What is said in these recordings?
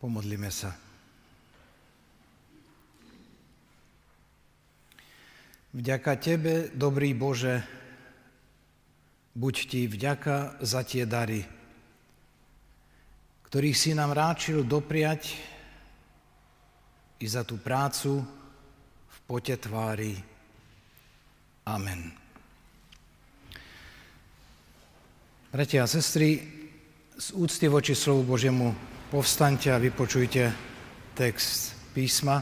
Pomodlíme sa. Vďaka Tebe, dobrý Bože, buď Ti vďaka za tie dary, ktorých si nám ráčil dopriať i za tú prácu v pote tvári. Amen. Bratia a sestry, z úcty voči slovu Božiemu Povstaňte a vypočujte text písma,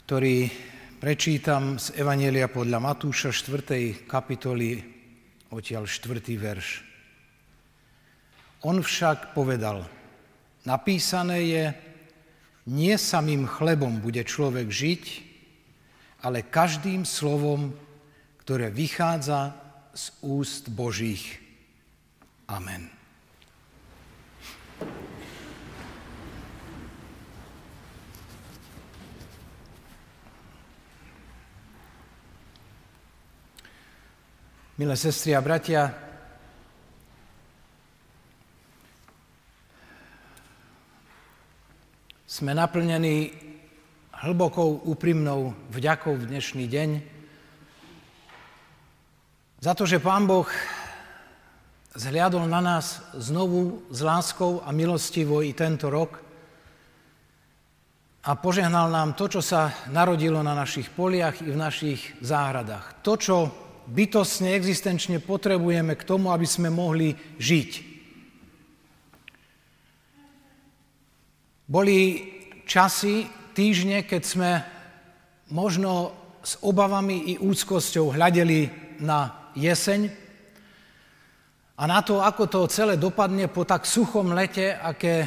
ktorý prečítam z Evanielia podľa Matúša 4. kapitoly, odtiaľ 4. verš. On však povedal, napísané je, nie samým chlebom bude človek žiť, ale každým slovom, ktoré vychádza z úst Božích. Amen. Milé sestry a bratia, sme naplnení hlbokou, úprimnou vďakou v dnešný deň za to, že Pán Boh zhliadol na nás znovu s láskou a milostivo i tento rok a požehnal nám to, čo sa narodilo na našich poliach i v našich záhradách. To, čo bytostne, existenčne potrebujeme k tomu, aby sme mohli žiť. Boli časy, týždne, keď sme možno s obavami i úzkosťou hľadeli na jeseň a na to, ako to celé dopadne po tak suchom lete, aké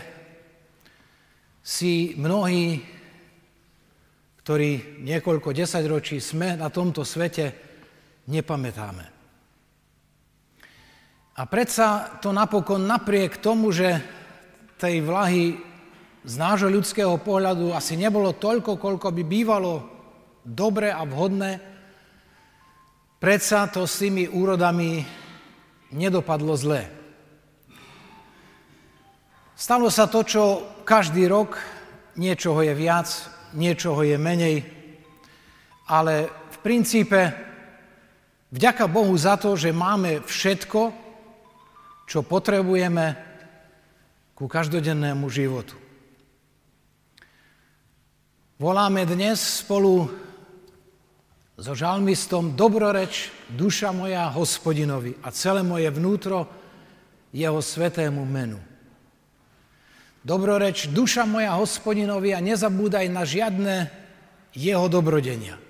si mnohí, ktorí niekoľko desaťročí sme na tomto svete, nepamätáme. A predsa to napokon napriek tomu, že tej vlahy z nášho ľudského pohľadu asi nebolo toľko, koľko by bývalo dobre a vhodné, predsa to s tými úrodami nedopadlo zle. Stalo sa to, čo každý rok, niečoho je viac, niečoho je menej, ale v princípe Vďaka Bohu za to, že máme všetko, čo potrebujeme ku každodennému životu. Voláme dnes spolu so žalmistom Dobroreč, duša moja hospodinovi a celé moje vnútro jeho svetému menu. Dobroreč, duša moja hospodinovi a nezabúdaj na žiadne jeho dobrodenia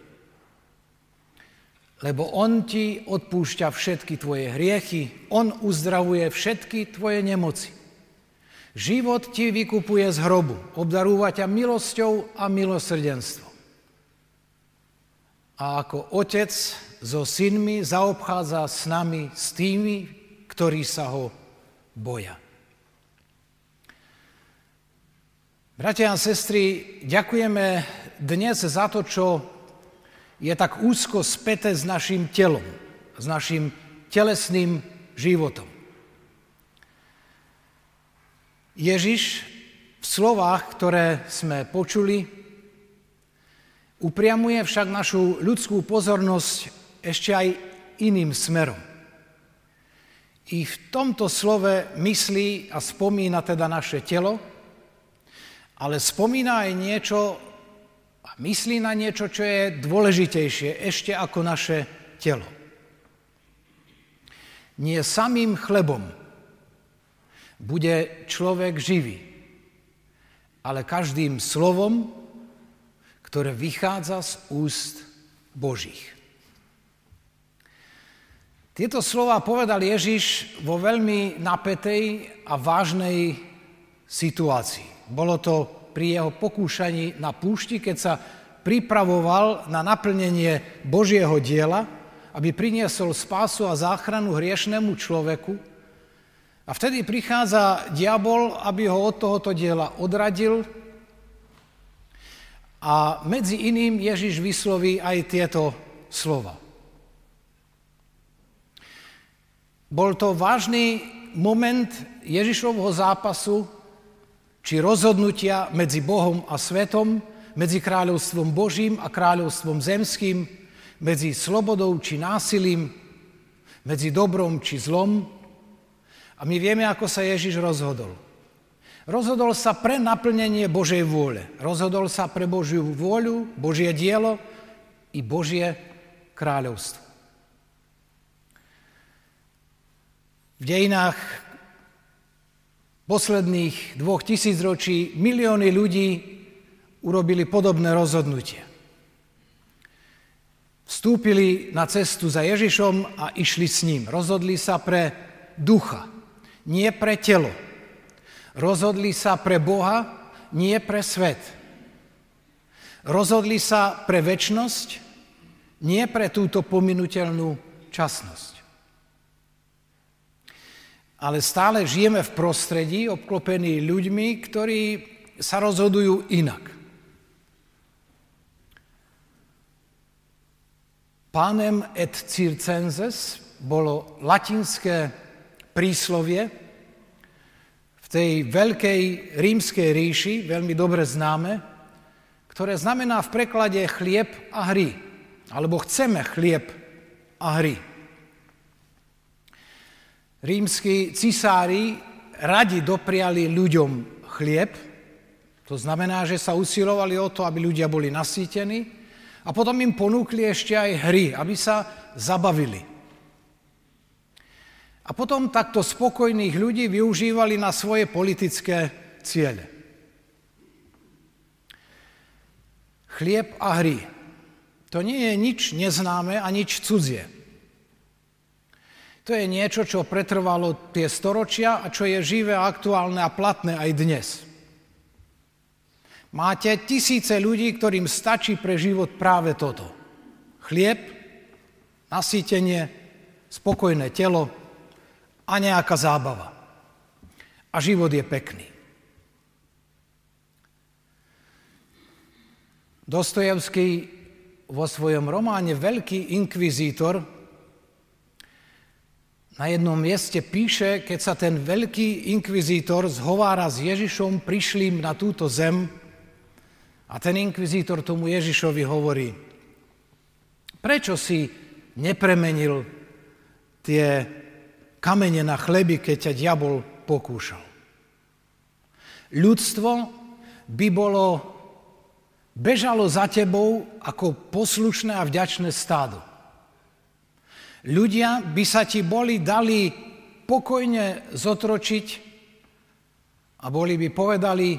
lebo On ti odpúšťa všetky tvoje hriechy, On uzdravuje všetky tvoje nemoci. Život ti vykupuje z hrobu, obdarúva ťa milosťou a milosrdenstvom. A ako otec so synmi zaobchádza s nami, s tými, ktorí sa ho boja. Bratia a sestry, ďakujeme dnes za to, čo je tak úzko späté s našim telom, s našim telesným životom. Ježiš v slovách, ktoré sme počuli, upriamuje však našu ľudskú pozornosť ešte aj iným smerom. I v tomto slove myslí a spomína teda naše telo, ale spomína aj niečo, myslí na niečo, čo je dôležitejšie ešte ako naše telo. Nie samým chlebom bude človek živý, ale každým slovom, ktoré vychádza z úst Božích. Tieto slova povedal Ježiš vo veľmi napätej a vážnej situácii. Bolo to pri jeho pokúšaní na púšti, keď sa pripravoval na naplnenie Božieho diela, aby priniesol spásu a záchranu hriešnému človeku. A vtedy prichádza diabol, aby ho od tohoto diela odradil. A medzi iným Ježiš vysloví aj tieto slova. Bol to vážny moment Ježišovho zápasu či rozhodnutia medzi Bohom a svetom, medzi kráľovstvom Božím a kráľovstvom zemským, medzi slobodou či násilím, medzi dobrom či zlom. A my vieme, ako sa Ježiš rozhodol. Rozhodol sa pre naplnenie Božej vôle. Rozhodol sa pre Božiu vôľu, Božie dielo i Božie kráľovstvo. V dejinách posledných dvoch tisícročí milióny ľudí urobili podobné rozhodnutie. Vstúpili na cestu za Ježišom a išli s ním. Rozhodli sa pre ducha, nie pre telo. Rozhodli sa pre Boha, nie pre svet. Rozhodli sa pre väčnosť, nie pre túto pominuteľnú časnosť. Ale stále žijeme v prostredí obklopení ľuďmi, ktorí sa rozhodujú inak. Pánem et circenses bolo latinské príslovie, v tej veľkej rímskej ríši, veľmi dobre známe, ktoré znamená v preklade chlieb a hry, alebo chceme chlieb a hry. Rímsky cisári radi dopriali ľuďom chlieb, to znamená, že sa usilovali o to, aby ľudia boli nasýtení a potom im ponúkli ešte aj hry, aby sa zabavili. A potom takto spokojných ľudí využívali na svoje politické ciele. Chlieb a hry. To nie je nič neznáme a nič cudzie. To je niečo, čo pretrvalo tie storočia a čo je živé, aktuálne a platné aj dnes. Máte tisíce ľudí, ktorým stačí pre život práve toto. Chlieb, nasýtenie, spokojné telo, a nejaká zábava. A život je pekný. Dostojevský vo svojom románe Veľký inkvizítor na jednom mieste píše, keď sa ten veľký inkvizítor zhovára s Ježišom, prišlým na túto zem a ten inkvizítor tomu Ježišovi hovorí, prečo si nepremenil tie kamene na chleby, keď ťa diabol pokúšal. Ľudstvo by bolo bežalo za tebou ako poslušné a vďačné stádo. Ľudia by sa ti boli dali pokojne zotročiť a boli by povedali,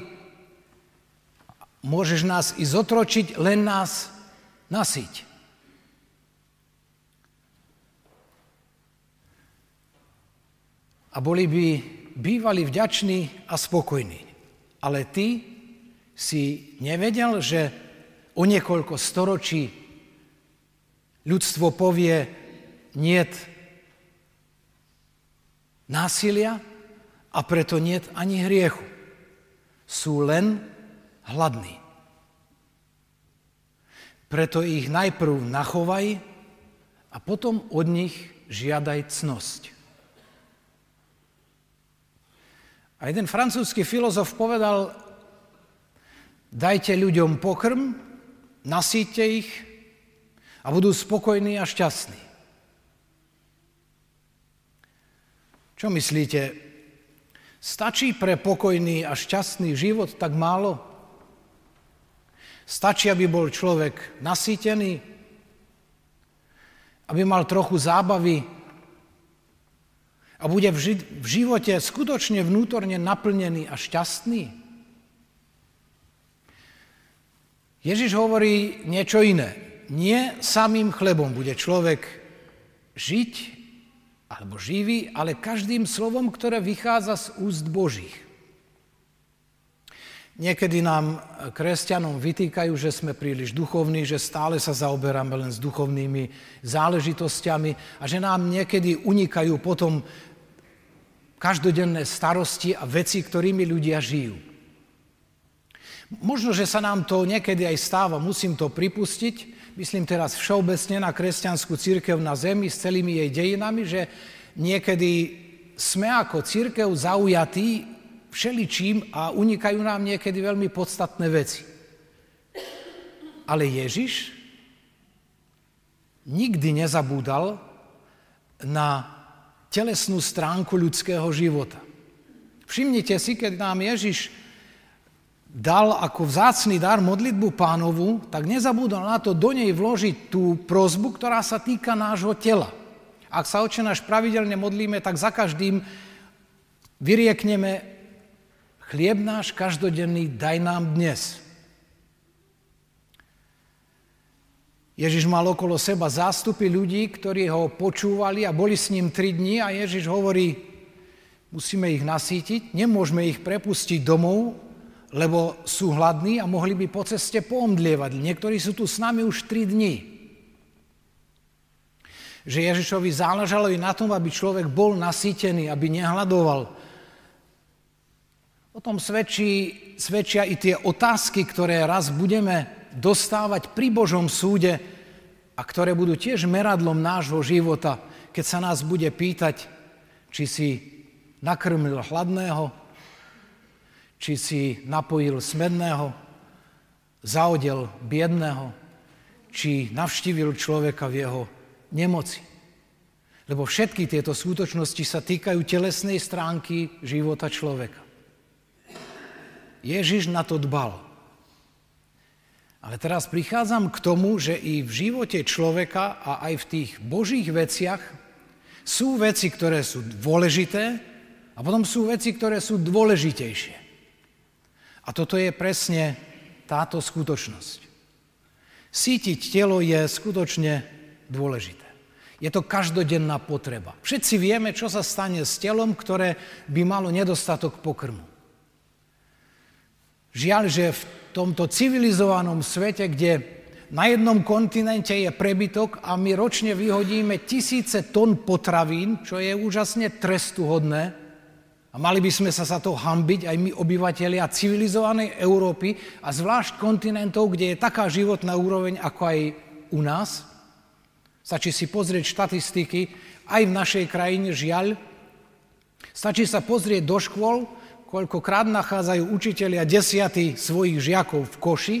môžeš nás i zotročiť, len nás nasiť. a boli by bývali vďační a spokojní. Ale ty si nevedel, že o niekoľko storočí ľudstvo povie niet násilia a preto niet ani hriechu. Sú len hladní. Preto ich najprv nachovaj a potom od nich žiadaj cnosť. A jeden francúzsky filozof povedal, dajte ľuďom pokrm, nasíte ich a budú spokojní a šťastní. Čo myslíte? Stačí pre pokojný a šťastný život tak málo? Stačí, aby bol človek nasýtený? Aby mal trochu zábavy a bude v živote skutočne vnútorne naplnený a šťastný? Ježiš hovorí niečo iné. Nie samým chlebom bude človek žiť alebo živý, ale každým slovom, ktoré vychádza z úst Božích. Niekedy nám, kresťanom, vytýkajú, že sme príliš duchovní, že stále sa zaoberáme len s duchovnými záležitosťami a že nám niekedy unikajú potom každodenné starosti a veci, ktorými ľudia žijú. Možno, že sa nám to niekedy aj stáva, musím to pripustiť, myslím teraz všeobecne na kresťanskú církev na zemi s celými jej dejinami, že niekedy sme ako církev zaujatí všeličím a unikajú nám niekedy veľmi podstatné veci. Ale Ježiš nikdy nezabúdal na telesnú stránku ľudského života. Všimnite si, keď nám Ježiš dal ako vzácný dar modlitbu pánovu, tak nezabúdal na to do nej vložiť tú prozbu, ktorá sa týka nášho tela. Ak sa oče náš pravidelne modlíme, tak za každým vyriekneme chlieb náš každodenný daj nám dnes. Ježiš mal okolo seba zástupy ľudí, ktorí ho počúvali a boli s ním tri dni a Ježiš hovorí, musíme ich nasítiť, nemôžeme ich prepustiť domov, lebo sú hladní a mohli by po ceste poomdlievať. Niektorí sú tu s nami už tri dni. Že Ježišovi záležalo i na tom, aby človek bol nasýtený, aby nehľadoval. O tom svedčí, svedčia i tie otázky, ktoré raz budeme dostávať pri Božom súde a ktoré budú tiež meradlom nášho života, keď sa nás bude pýtať, či si nakrmil hladného, či si napojil smedného, zaodel biedného, či navštívil človeka v jeho nemoci. Lebo všetky tieto skutočnosti sa týkajú telesnej stránky života človeka. Ježiš na to dbal. Ale teraz prichádzam k tomu, že i v živote človeka a aj v tých božích veciach sú veci, ktoré sú dôležité a potom sú veci, ktoré sú dôležitejšie. A toto je presne táto skutočnosť. Sítiť telo je skutočne dôležité. Je to každodenná potreba. Všetci vieme, čo sa stane s telom, ktoré by malo nedostatok pokrmu. Žiaľ, že v tomto civilizovanom svete, kde na jednom kontinente je prebytok a my ročne vyhodíme tisíce tón potravín, čo je úžasne trestuhodné, a mali by sme sa za to hambiť aj my obyvateľia civilizovanej Európy a zvlášť kontinentov, kde je taká životná úroveň ako aj u nás. Stačí si pozrieť štatistiky aj v našej krajine, žiaľ. Stačí sa pozrieť do škôl, koľkokrát nachádzajú učitelia desiaty svojich žiakov v koši,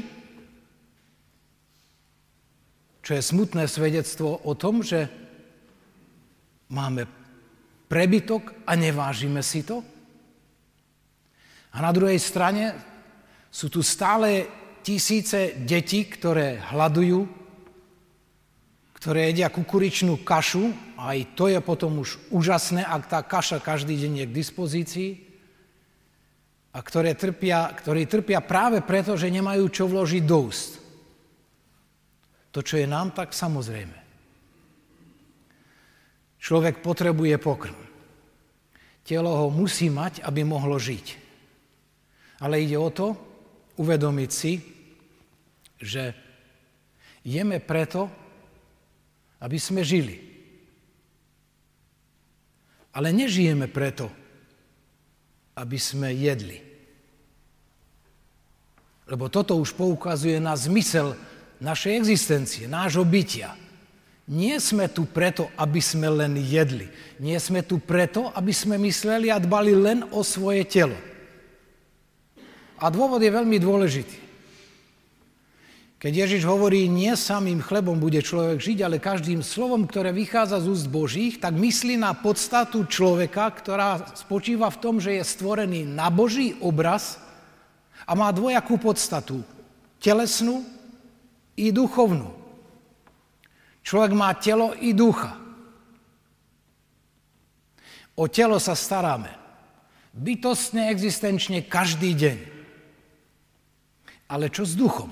čo je smutné svedectvo o tom, že máme prebytok a nevážime si to? A na druhej strane sú tu stále tisíce detí, ktoré hľadujú, ktoré jedia kukuričnú kašu, a aj to je potom už úžasné, ak tá kaša každý deň je k dispozícii, a ktoré trpia, ktorí trpia práve preto, že nemajú čo vložiť do úst. To, čo je nám, tak samozrejme. Človek potrebuje pokrm. Telo ho musí mať, aby mohlo žiť. Ale ide o to, uvedomiť si, že jeme preto, aby sme žili. Ale nežijeme preto, aby sme jedli. Lebo toto už poukazuje na zmysel našej existencie, nášho bytia. Nie sme tu preto, aby sme len jedli. Nie sme tu preto, aby sme mysleli a dbali len o svoje telo. A dôvod je veľmi dôležitý. Keď Ježiš hovorí, nie samým chlebom bude človek žiť, ale každým slovom, ktoré vychádza z úst Božích, tak myslí na podstatu človeka, ktorá spočíva v tom, že je stvorený na Boží obraz a má dvojakú podstatu. Telesnú i duchovnú. Človek má telo i ducha. O telo sa staráme. Bytostne, existenčne, každý deň. Ale čo s duchom?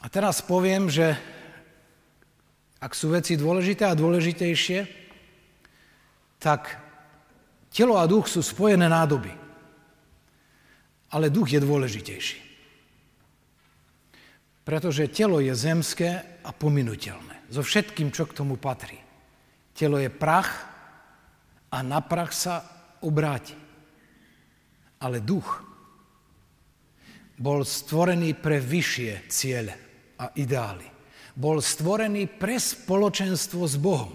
A teraz poviem, že ak sú veci dôležité a dôležitejšie, tak telo a duch sú spojené nádoby. Ale duch je dôležitejší. Pretože telo je zemské a pominuteľné. So všetkým, čo k tomu patrí. Telo je prach a na prach sa obráti. Ale duch bol stvorený pre vyššie ciele a ideály. Bol stvorený pre spoločenstvo s Bohom.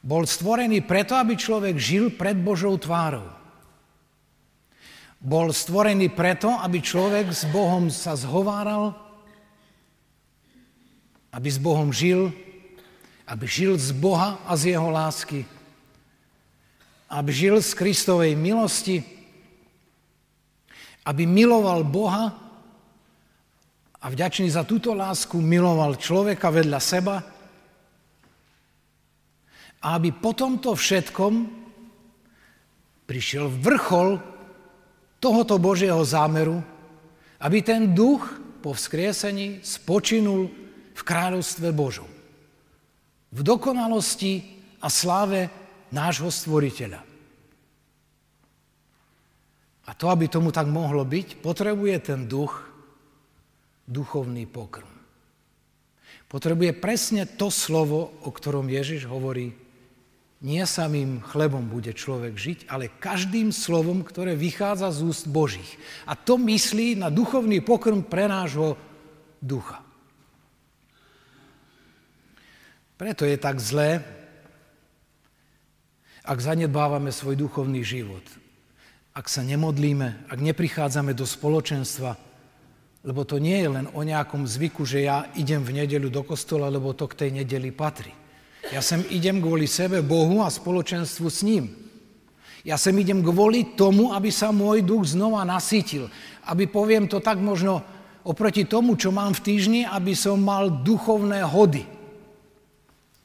Bol stvorený preto, aby človek žil pred Božou tvárou. Bol stvorený preto, aby človek s Bohom sa zhováral, aby s Bohom žil, aby žil z Boha a z Jeho lásky, aby žil z Kristovej milosti, aby miloval Boha a vďačný za túto lásku miloval človeka vedľa seba a aby po tomto všetkom prišiel vrchol tohoto Božieho zámeru, aby ten duch po vzkriesení spočinul v kráľovstve Božom. V dokonalosti a sláve nášho stvoriteľa. A to, aby tomu tak mohlo byť, potrebuje ten duch duchovný pokrm. Potrebuje presne to slovo, o ktorom Ježiš hovorí nie samým chlebom bude človek žiť, ale každým slovom, ktoré vychádza z úst Božích. A to myslí na duchovný pokrm pre nášho ducha. Preto je tak zlé, ak zanedbávame svoj duchovný život, ak sa nemodlíme, ak neprichádzame do spoločenstva, lebo to nie je len o nejakom zvyku, že ja idem v nedeľu do kostola, lebo to k tej nedeli patrí. Ja sem idem kvôli sebe, Bohu a spoločenstvu s ním. Ja sem idem kvôli tomu, aby sa môj duch znova nasítil. Aby poviem to tak možno oproti tomu, čo mám v týždni, aby som mal duchovné hody.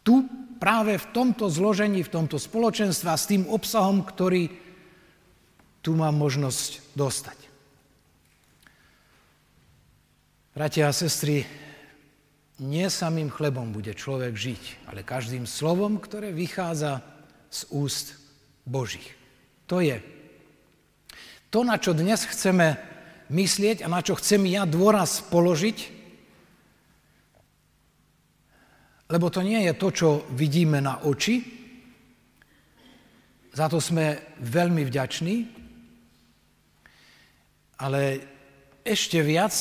Tu práve v tomto zložení, v tomto spoločenstve a s tým obsahom, ktorý tu mám možnosť dostať. Bratia a sestry, nie samým chlebom bude človek žiť, ale každým slovom, ktoré vychádza z úst Božích. To je to, na čo dnes chceme myslieť a na čo chcem ja dôraz položiť, lebo to nie je to, čo vidíme na oči, za to sme veľmi vďační, ale ešte viac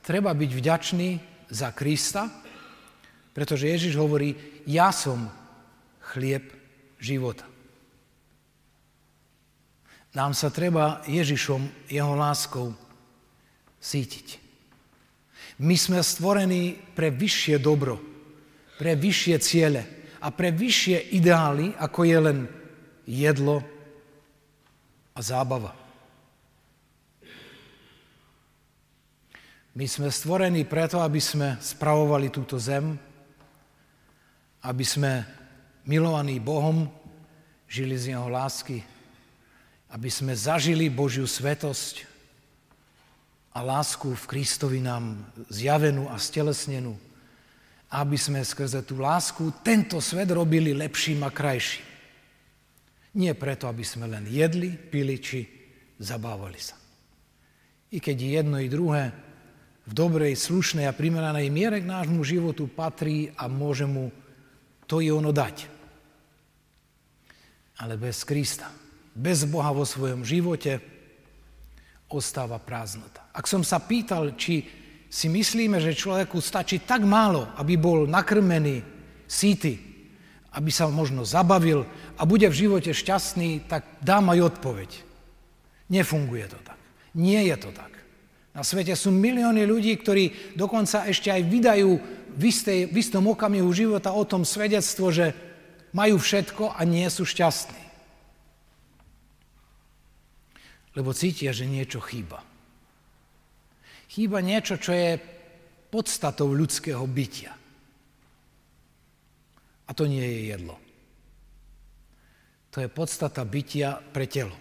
treba byť vďačný za Krista, pretože Ježiš hovorí, ja som chlieb života. Nám sa treba Ježišom, jeho láskou sítiť. My sme stvorení pre vyššie dobro, pre vyššie ciele a pre vyššie ideály, ako je len jedlo a zábava. My sme stvorení preto, aby sme spravovali túto zem, aby sme milovaní Bohom žili z Jeho lásky, aby sme zažili Božiu svetosť a lásku v Kristovi nám zjavenú a stelesnenú, aby sme skrze tú lásku tento svet robili lepším a krajším. Nie preto, aby sme len jedli, pili či zabávali sa. I keď jedno i druhé v dobrej, slušnej a primeranej miere k nášmu životu patrí a môže mu to i ono dať. Ale bez Krista, bez Boha vo svojom živote ostáva prázdnota. Ak som sa pýtal, či si myslíme, že človeku stačí tak málo, aby bol nakrmený, síty, aby sa možno zabavil a bude v živote šťastný, tak dám aj odpoveď. Nefunguje to tak. Nie je to tak. Na svete sú milióny ľudí, ktorí dokonca ešte aj vydajú v, istej, v istom okamihu života o tom svedectvo, že majú všetko a nie sú šťastní. Lebo cítia, že niečo chýba. Chýba niečo, čo je podstatou ľudského bytia. A to nie je jedlo. To je podstata bytia pre telo.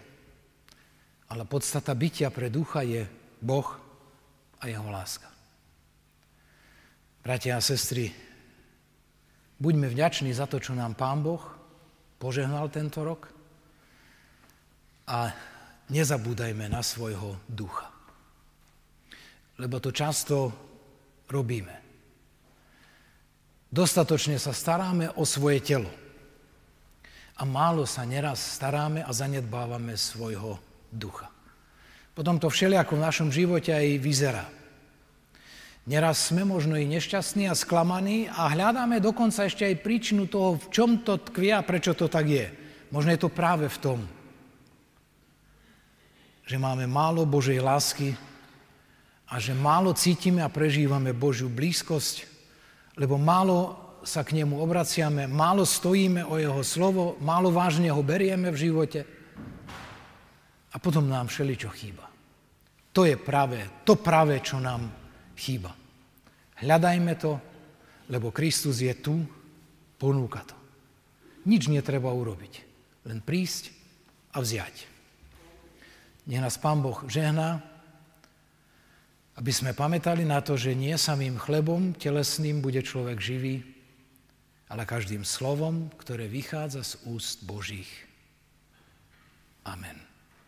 Ale podstata bytia pre ducha je Boh a jeho láska. Bratia a sestry, buďme vďační za to, čo nám Pán Boh požehnal tento rok a nezabúdajme na svojho ducha. Lebo to často robíme. Dostatočne sa staráme o svoje telo. A málo sa neraz staráme a zanedbávame svojho ducha. Potom to všelijako v našom živote aj vyzerá. Neraz sme možno i nešťastní a sklamaní a hľadáme dokonca ešte aj príčinu toho, v čom to tkvie a prečo to tak je. Možno je to práve v tom, že máme málo Božej lásky a že málo cítime a prežívame Božiu blízkosť, lebo málo sa k nemu obraciame, málo stojíme o jeho slovo, málo vážne ho berieme v živote a potom nám všeličo chýba. To je práve, to práve, čo nám chýba. Hľadajme to, lebo Kristus je tu, ponúka to. Nič netreba urobiť, len prísť a vziať. Nech nás Pán Boh žehná, aby sme pamätali na to, že nie samým chlebom telesným bude človek živý, ale každým slovom, ktoré vychádza z úst Božích. Amen.